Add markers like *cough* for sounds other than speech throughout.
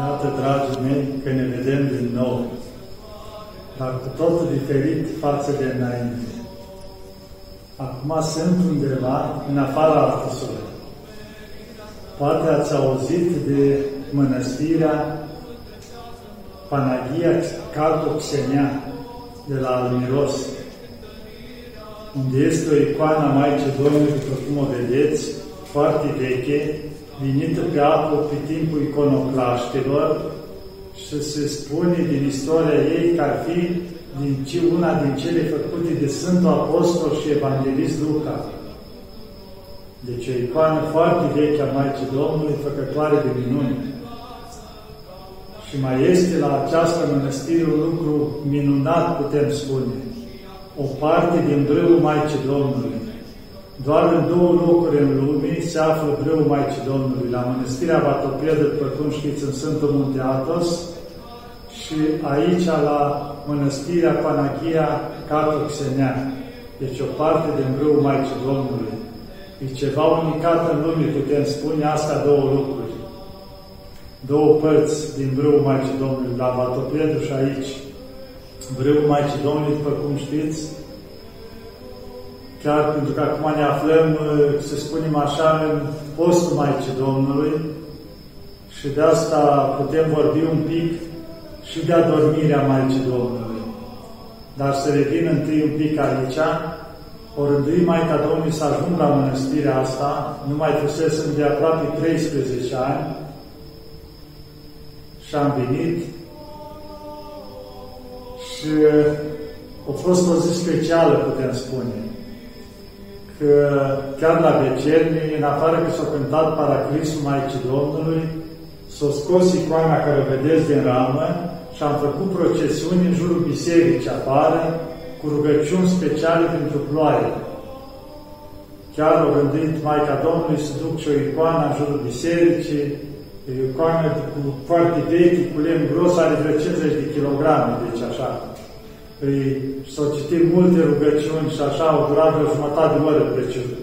Iată, dragii mei, că ne vedem din nou, dar cu totul diferit față de înainte. Acum sunt undeva în afara Artusului. Poate ați auzit de mănăstirea Panagia Calcoxenea de la Almiros, unde este o icoană a Maicii Domnului, după cum o vedeți, foarte veche, venită pe apă pe timpul iconoclaștilor și se spune din istoria ei că ar fi din una din cele făcute de Sfântul Apostol și Evanghelist Luca. Deci o icoană foarte veche a Maicii Domnului, făcătoare de minuni. Și mai este la această mănăstire un lucru minunat, putem spune. O parte din brâul Maicii Domnului. Doar în două locuri în lume se află brâul Maicii Domnului, la Mănăstirea Batopedă, după cum știți, în Sfântul Munte Atos, și aici la Mănăstirea Panagia Catoxenea. Deci o parte din brâul Maicii Domnului. E ceva unicat în lume, putem spune asta două lucruri. Două părți din brâul Maicii Domnului, la Vatopedru și aici. Brâul Maicii Domnului, după cum știți, chiar pentru că acum ne aflăm, să spunem așa, în postul Maicii Domnului și de asta putem vorbi un pic și de adormirea Maicii Domnului. Dar să revin întâi un pic aici, o rândui Maica Domnului să ajung la mănăstirea asta, nu mai fusesem de aproape 13 ani și am venit și a fost o zi specială, putem spune că chiar la Becerni, în afară că s-a cântat Paraclisul Maicii Domnului, s-a scos icoana care o vedeți din ramă și am făcut procesiuni în jurul bisericii afară, cu rugăciuni speciale pentru ploaie. Chiar o gândit Maica Domnului să duc și o icoană în jurul bisericii, o icoană cu foarte veche, cu lemn gros, are vreo 50 de kilograme, deci așa. Păi, s-au citit multe rugăciuni și așa au durat vreo jumătate de oră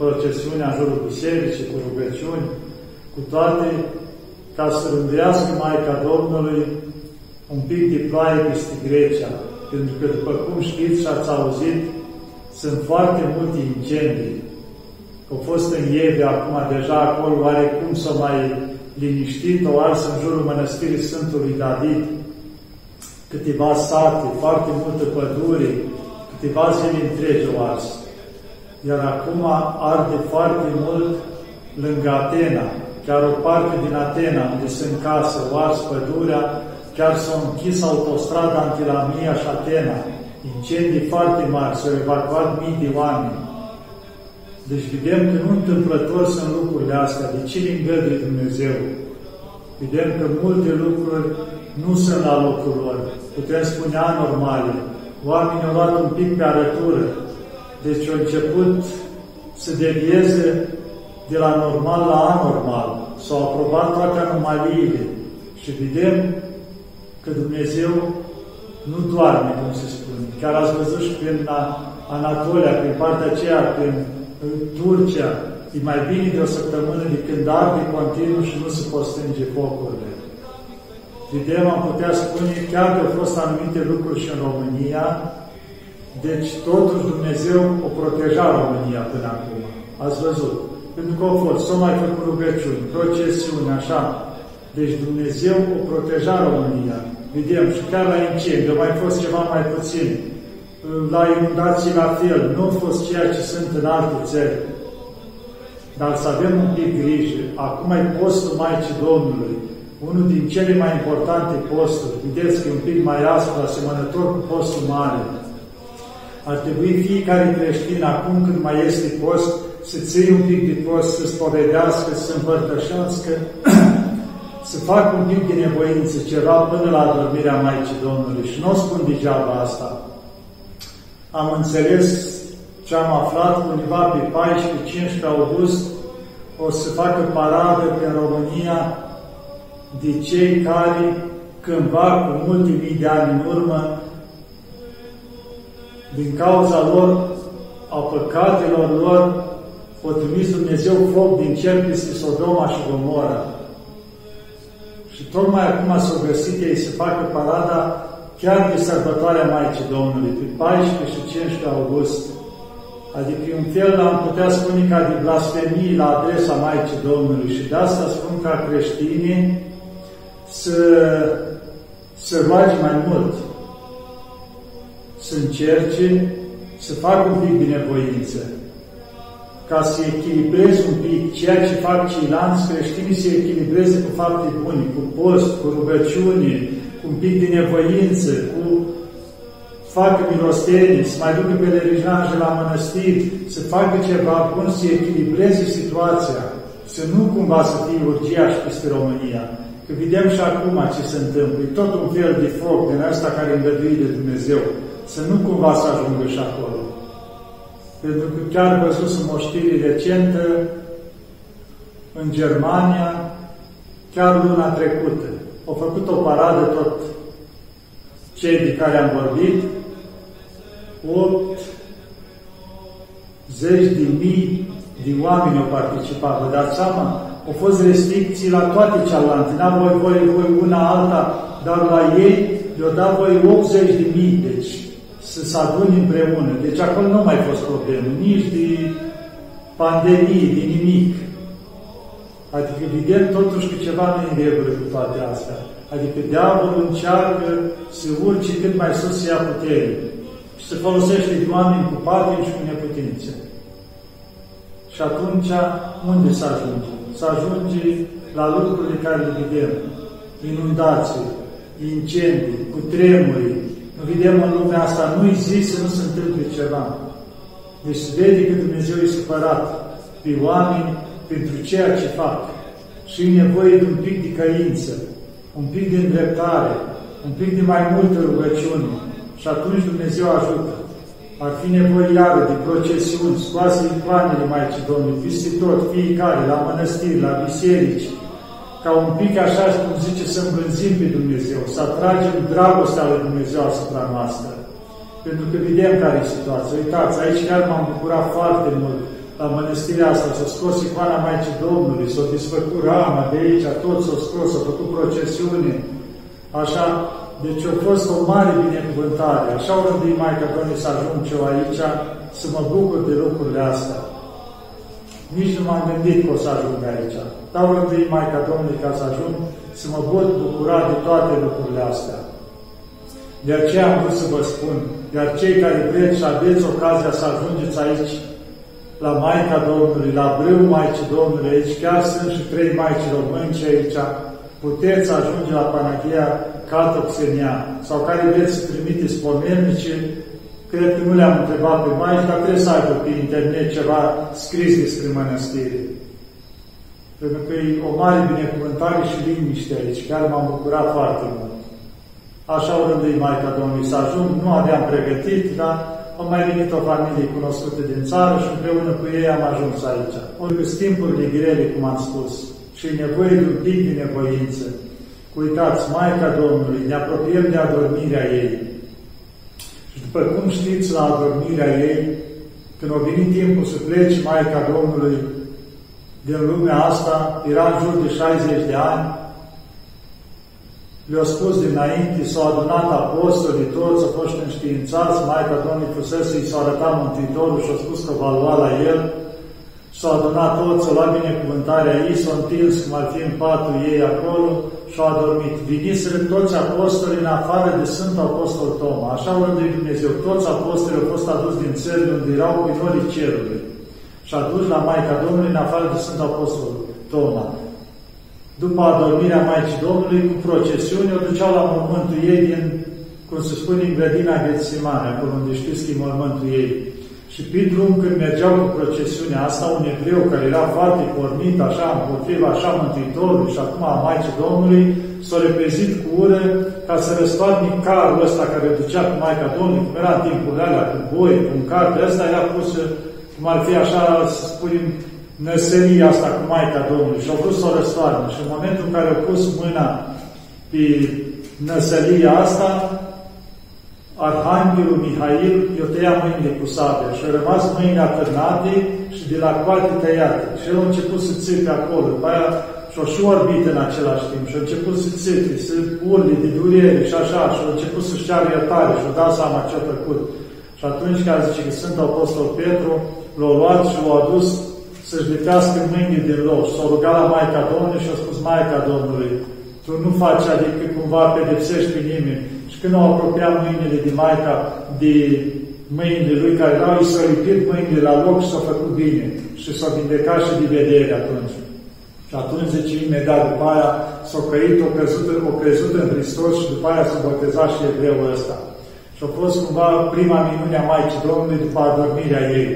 procesiunea în jurul bisericii, cu rugăciuni, cu toate, ca să rânduiască Maica Domnului un pic de ploaie peste Grecia. Pentru că, după cum știți și ați auzit, sunt foarte multe incendii. Au fost în Ieve acum deja acolo, oarecum s-a mai liniștit, o ars în jurul mănăstirii Sfântului David, câteva sate, foarte multă pădure, câteva zile întregi o ars. Iar acum arde foarte mult lângă Atena, chiar o parte din Atena, unde sunt case, o ars pădurea, chiar s-a închis autostrada între Lamia și Atena, incendii foarte mari, s-au evacuat mii de oameni. Deci vedem că nu întâmplător sunt lucrurile astea, de ce îngăduie Dumnezeu? Vedem că multe lucruri nu sunt la locul lor, putem spune anormale. Oamenii au luat un pic pe arătură, deci au început să devieze de la normal la anormal. S-au aprobat toate anomaliile și vedem că Dumnezeu nu doarme, cum se spune. Chiar ați văzut și prin Anatolia, prin partea aceea, prin Turcia, e mai bine de o săptămână de când arde continuu și nu se pot strânge focurile. Vedem, am putea spune, chiar că au fost anumite lucruri și în România, deci totuși Dumnezeu o proteja România până acum. Ați văzut. Pentru că au fost, s-au mai făcut rugăciuni, procesiuni, așa. Deci Dumnezeu o proteja România. Vedem și chiar la incendiu, mai fost ceva mai puțin. La inundații la fel, nu a fost ceea ce sunt în alte țări. Dar să avem un pic grijă. Acum e postul Maicii Domnului, unul din cele mai importante posturi. Vedeți că e un pic mai aspru, asemănător cu postul mare. Ar trebui fiecare creștin, acum când mai este post, să ții un pic de post, să spovedească, să împărtășească *clears throat* să fac un pic de nevoință, ceva până la adormirea Maicii Domnului. Și nu o spun degeaba asta. Am înțeles ce am aflat, univa pe 14-15 august o să facă paradă pe România de cei care cândva, cu multe mii de ani în urmă, din cauza lor, a păcatelor lor, o trimis Dumnezeu foc din cer peste Sodoma și Gomora. Și tocmai acum s-au găsit ei să facă parada chiar de sărbătoarea Maicii Domnului, pe 14 și 15 august. Adică un fel am putea spune ca de blasfemie la adresa Maicii Domnului și de asta spun ca creștinii să, să roage mai mult, să încerce să facă un pic binevoință, ca să echilibreze un pic ceea ce fac ceilalți creștini, să echilibreze cu fapte bune, cu post, cu rugăciune, cu un pic de nevoință, cu facă milostenii, să mai ducă pelerinaje la mănăstiri, să facă ceva bun, să echilibreze situația, să nu cumva să fie urgiaș peste România. Că vedem și acum ce se întâmplă. E tot un fel de foc din asta care îngăduie de Dumnezeu. Să nu cumva să ajungă și acolo. Pentru că chiar văzut în moștiri recentă, în Germania, chiar luna trecută, au făcut o paradă tot cei de care am vorbit, 8 zeci de mii de oameni au participat. Vă dați seama? Au fost restricții la toate cealaltă. N-am voi, voi, voi una alta, dar la ei le-au dat voi 80 de mii, deci să se aduni împreună. Deci acolo nu mai fost problemă, nici de pandemie, de nimic. Adică vedem totuși că ceva nu e în regulă cu toate astea. Adică diavolul încearcă să urce cât mai sus să ia putere și să folosește de oameni cu patim și cu neputințe. Și atunci, unde să ajunge? Să ajunge la lucrurile care le vedem. Inundații, incendii, cu tremuri. Nu vedem în lumea asta, nu există să nu se întâmple ceva. Deci se vede că Dumnezeu e supărat pe oameni pentru ceea ce fac. Și e nevoie de un pic de căință, un pic de îndreptare, un pic de mai multă rugăciune. Și atunci Dumnezeu ajută. Ar fi nevoie iară de procesiuni, scoase icoanele Maicii Domnului, peste tot, fiecare, la mănăstiri, la biserici, ca un pic așa, cum zice, să îmbrânzim pe Dumnezeu, să atragem dragostea lui Dumnezeu asupra noastră. Pentru că vedem care e situația. Uitați, aici chiar m-am bucurat foarte mult la mănăstirea asta, s-a scos icoana Maicii Domnului, s-a desfăcut rama de aici, tot s-a scos, s-a făcut procesiune. Așa, deci a fost o mare binecuvântare. Așa o rândui Maica Domnului să ajung eu aici, să mă bucur de lucrurile astea. Nici nu m-am gândit că o să ajung aici. Dar o rândui Maica Domnului ca să ajung să mă pot bucura de toate lucrurile astea. De aceea am vrut să vă spun, iar cei care vreți și aveți ocazia să ajungeți aici, la Maica Domnului, la Brâu Maicii Domnului, aici chiar sunt și trei Maici românci aici, puteți ajunge la Panaghia Catoxenia sau care vreți să trimiteți pomelnice, cred că nu le-am întrebat pe Maici, dar trebuie să aibă pe internet ceva scris despre mănăstire. Pentru că e o mare binecuvântare și liniște aici, chiar m-am bucurat foarte mult. Așa o rândui Maica Domnului să ajung, nu aveam pregătit, dar au mai venit o familie cunoscută din țară și împreună cu ei am ajuns aici. Ori timpurile grele, cum am spus, și e nevoie de un pic de nevoință. Uitați, Maica Domnului, ne apropiem de adormirea ei. Și după cum știți, la adormirea ei, când a venit timpul să plece Maica Domnului din lumea asta, era în jur de 60 de ani, le-au spus dinainte, s-au adunat apostolii toți, au fost înștiințați, Maica Domnului fusese, i s-a arătat Mântuitorul și a spus că va lua la el, s-au adunat toți, s-au luat binecuvântarea ei, s-au întins cum ar fi în patul ei acolo și au adormit. Viniseră toți apostolii în afară de Sfântul Apostol Toma. Așa o rândui Dumnezeu. Toți apostolii au fost aduși din țări unde erau minorii cerului și aduși la Maica Domnului în afară de Sfântul Apostol Toma după adormirea Maicii Domnului, cu procesiuni, o duceau la mormântul ei din, cum se spune, în grădina Ghețimane, acolo unde știți că e mormântul ei. Și pe drum, când mergeau cu procesiunea asta, un evreu care era foarte pornit, așa, împotriva, așa, Mântuitorului și acum a Maicii Domnului, s-a repezit cu ură ca să răstoarne carul ăsta care ducea cu Maica Domnului, cum era în timpurile alea, cu boi, cu un car de ăsta, era pus, cum ar fi așa, să spunem, năsăria asta cu Maica Domnului și au vrut să o răstoarne. Și în momentul în care au pus mâna pe năsălia asta, Arhanghelul Mihail i-a tăiat mâinile cu sabia și au rămas mâinile atârnate și de la coate tăiate. Și el a început să țipe acolo. După aia și-o și orbit în același timp și a început să țipe, să urle de durere și așa, și a început să-și ceară iertare și a dat seama ce a făcut. Și atunci când zice că Sfântul Apostol Petru l-a luat și l-a adus să-și lipească mâinile din loc și s-a rugat la Maica Domnului și a spus Maica Domnului, tu nu faci adică cumva pedepsești pe nimeni. Și când au apropiat mâinile de Maica de mâinile lui care erau, i s-au lipit mâinile la loc și s-au făcut bine. Și s-au vindecat și de vedere atunci. Și atunci, zice, imediat după aia, s-au căit, o crezut, o crezut în Hristos și după aia s-a botezat și evreul ăsta. Și a fost cumva prima minune a Maicii Domnului după adormirea ei.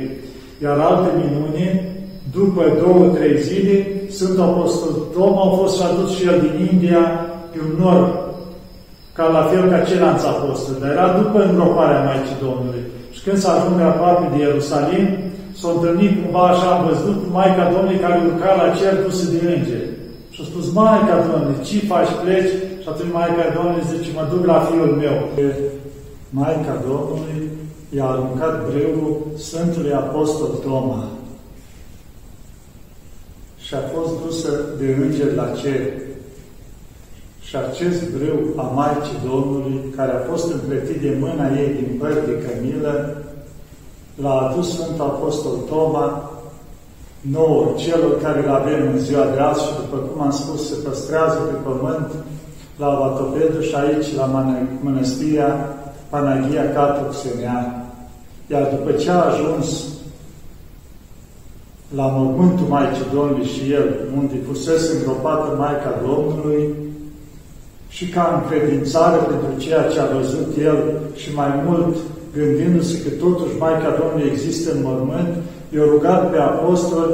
Iar alte minune, după două, trei zile, Sfântul Apostol Tom a fost și adus și el din India pe un nor, ca la fel ca ceilalți apostoli, dar era după îngroparea Maicii Domnului. Și când s-a ajuns aproape de Ierusalim, s-a întâlnit cumva așa, am văzut cu Maica Domnului care urca la cer dusă de îngeri. Și a spus, Maica Domnului, ce faci, pleci? Și atunci Maica Domnului zice, mă duc la fiul meu. Maica Domnului i-a aruncat breul Sfântului Apostol Toma și a fost dusă de îngeri la cer. Și acest brâu a Maicii Domnului, care a fost împletit de mâna ei din păr de cămilă, l-a adus Sfântul Apostol Toma nouă, celor care îl avem în ziua de azi și, după cum am spus, se păstrează pe pământ la Vatopedu și aici, la mănăstirea Panagia Catuxenea. Iar după ce a ajuns la mormântul Maicii Domnului și el, unde fusese îngropată Maica Domnului, și ca încredințare pentru ceea ce a văzut el și mai mult gândindu-se că totuși Maica Domnului există în mormânt, i-a rugat pe apostol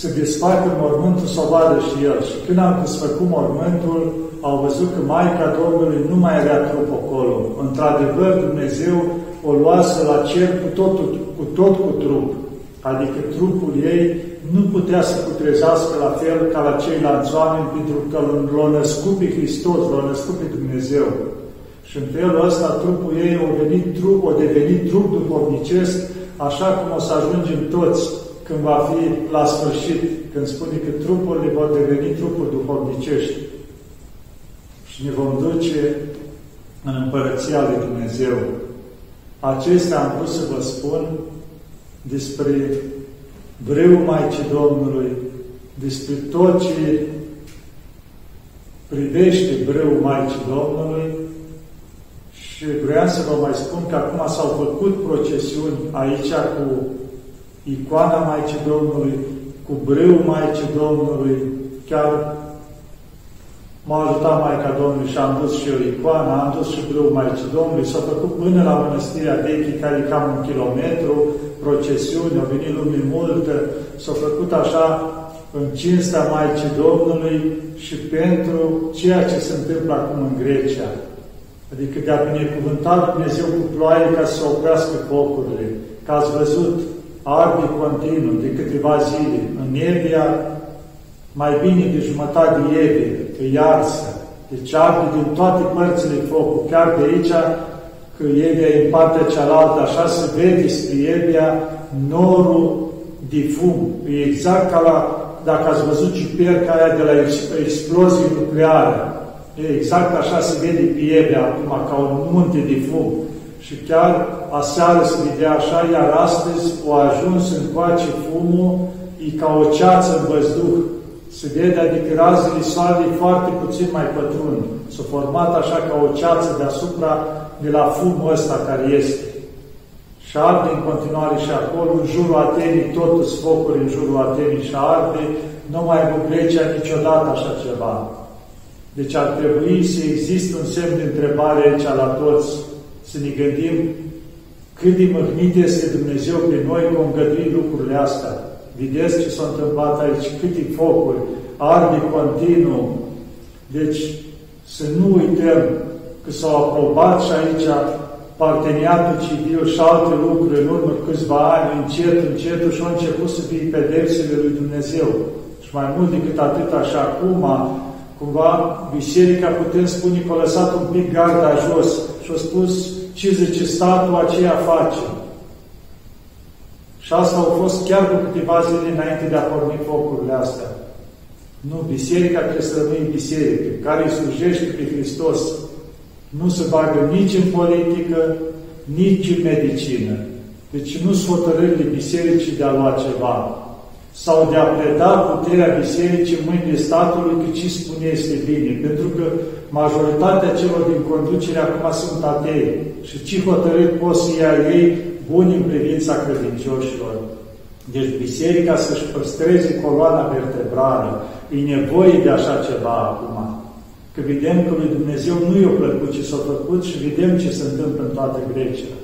să desfacă mormântul să o vadă și el. Și când am desfăcut mormântul, au văzut că Maica Domnului nu mai avea trup acolo. Într-adevăr, Dumnezeu o luase la cer cu tot, cu tot cu trup. Adică trupul ei nu putea să putrezească la fel ca la ceilalți oameni, pentru că l-a născut pe Hristos, l-a născut pe Dumnezeu. Și în felul ăsta trupul ei a devenit trup, a devenit trup duhovnicesc, așa cum o să ajungem toți când va fi la sfârșit, când spune că trupurile vor deveni trupuri duhovnicești. Și ne vom duce în Împărăția lui Dumnezeu. Acestea am vrut să vă spun despre vreul Maicii Domnului, despre tot ce privește breul Maicii Domnului și vreau să vă mai spun că acum s-au făcut procesiuni aici cu icoana Maicii Domnului, cu breul Maicii Domnului, chiar M-a ajutat Maica Domnului și am dus și eu icoana, am dus și brâu Maicii Domnului, s-a făcut până la Mănăstirea Dechi, care e cam un kilometru, procesiuni, au venit lume multă, s-a făcut așa în cinstea Maicii Domnului și pentru ceea ce se întâmplă acum în Grecia. Adică de-a binecuvântat Dumnezeu cu ploaie ca să oprească focurile. Că ați văzut, arde continuu de câteva zile. În Evia, mai bine de jumătate de Evie, e arsă. Deci arde din toate părțile focul. Chiar de aici, că Evia e în partea cealaltă, așa se vede spre Evia norul de fum. E exact ca la, dacă ați văzut ciuperca aia de la explozie nucleară. E exact așa se vede pe Evia acum, ca un munte de fum. Și chiar aseară se vedea așa, iar astăzi o ajuns în coace fumul, e ca o ceață în văzduh se vede, adică razele soarelui foarte puțin mai pătrund. S-a format așa ca o ceață deasupra de la fumul ăsta care este. Și arde în continuare și acolo, în jurul Atenii, totul focuri în jurul Atenii și arde, nu mai în Grecia niciodată așa ceva. Deci ar trebui să existe un semn de întrebare aici la toți, să ne gândim cât de măhnit este Dumnezeu pe noi cu îngădui lucrurile astea. Vedeți ce s-a întâmplat aici, câte focuri, arde continuu. Deci să nu uităm că s-au aprobat și aici parteneriatul civil și alte lucruri în urmă câțiva ani, încet, încet, și au început să fie pedepsele lui Dumnezeu. Și mai mult decât atât, așa acum, cumva, biserica, putem spune că a lăsat un pic garda jos și a spus ce zice statul, aceea face. Și asta au fost chiar cu câteva zile înainte de a porni focurile astea. Nu, biserica trebuie să rămâi biserică, care îi slujește pe Hristos. Nu se bagă nici în politică, nici în medicină. Deci nu sunt hotărârile bisericii de a lua ceva sau de a preda puterea bisericii în mâinile statului că ce spune este bine. Pentru că majoritatea celor din conducere acum sunt atei. Și ce hotărâri pot să ia ei buni în privința credincioșilor. Deci biserica să-și păstreze coloana vertebrală. E nevoie de așa ceva acum. Că vedem că lui Dumnezeu nu i-a plăcut ce s-a făcut și vedem ce se întâmplă în toată Grecia.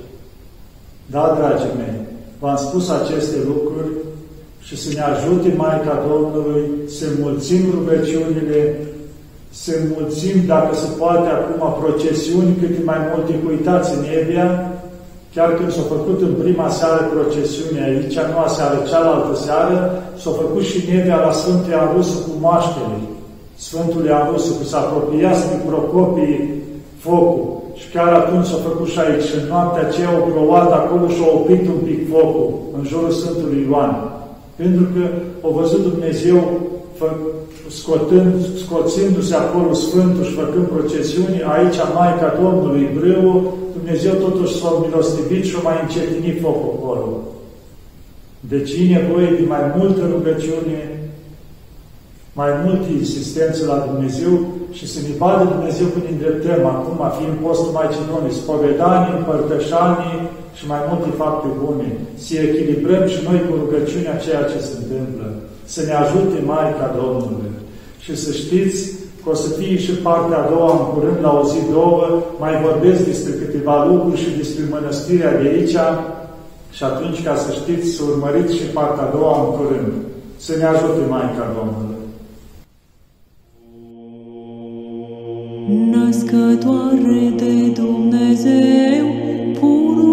Da, dragii mei, v-am spus aceste lucruri și să ne ajute Maica Domnului să mulțim rugăciunile, să mulțim, dacă se poate, acum procesiuni cât mai multe. Uitați în Evia, chiar când s-a făcut în prima seară procesiune aici, nu a seară, cealaltă seară, s-a făcut și în Evia la Sfântul Arusu cu moaștele. Sfântul Arusu, că s-a apropiat de Procopii focul. Și chiar atunci s-a făcut și aici. Și în noaptea aceea au plouat acolo și a oprit un pic focul în jurul Sfântului Ioan. Pentru că au văzut Dumnezeu fă, scotând, scoțindu-se acolo Sfântul și făcând procesiuni, aici Maica Domnului Brâu, Dumnezeu totuși s-a milostivit și a mai încetinit focul acolo. Deci e nevoie de mai multă rugăciune, mai multă insistență la Dumnezeu și să ne vadă Dumnezeu când îndreptăm, acum fiind postul Maicedoniei, spovedanii, împărtășanii, și mai multe fapte bune, să echilibrăm și noi cu rugăciunea ceea ce se întâmplă, să ne ajute Maica Domnului. Și să știți că o să fie și partea a doua, în curând, la o zi, două, mai vorbesc despre câteva lucruri și despre mănăstirea de aici, și atunci, ca să știți, să urmăriți și partea a doua în curând. Să ne ajute Maica Domnului. Născătoare de Dumnezeu, pururea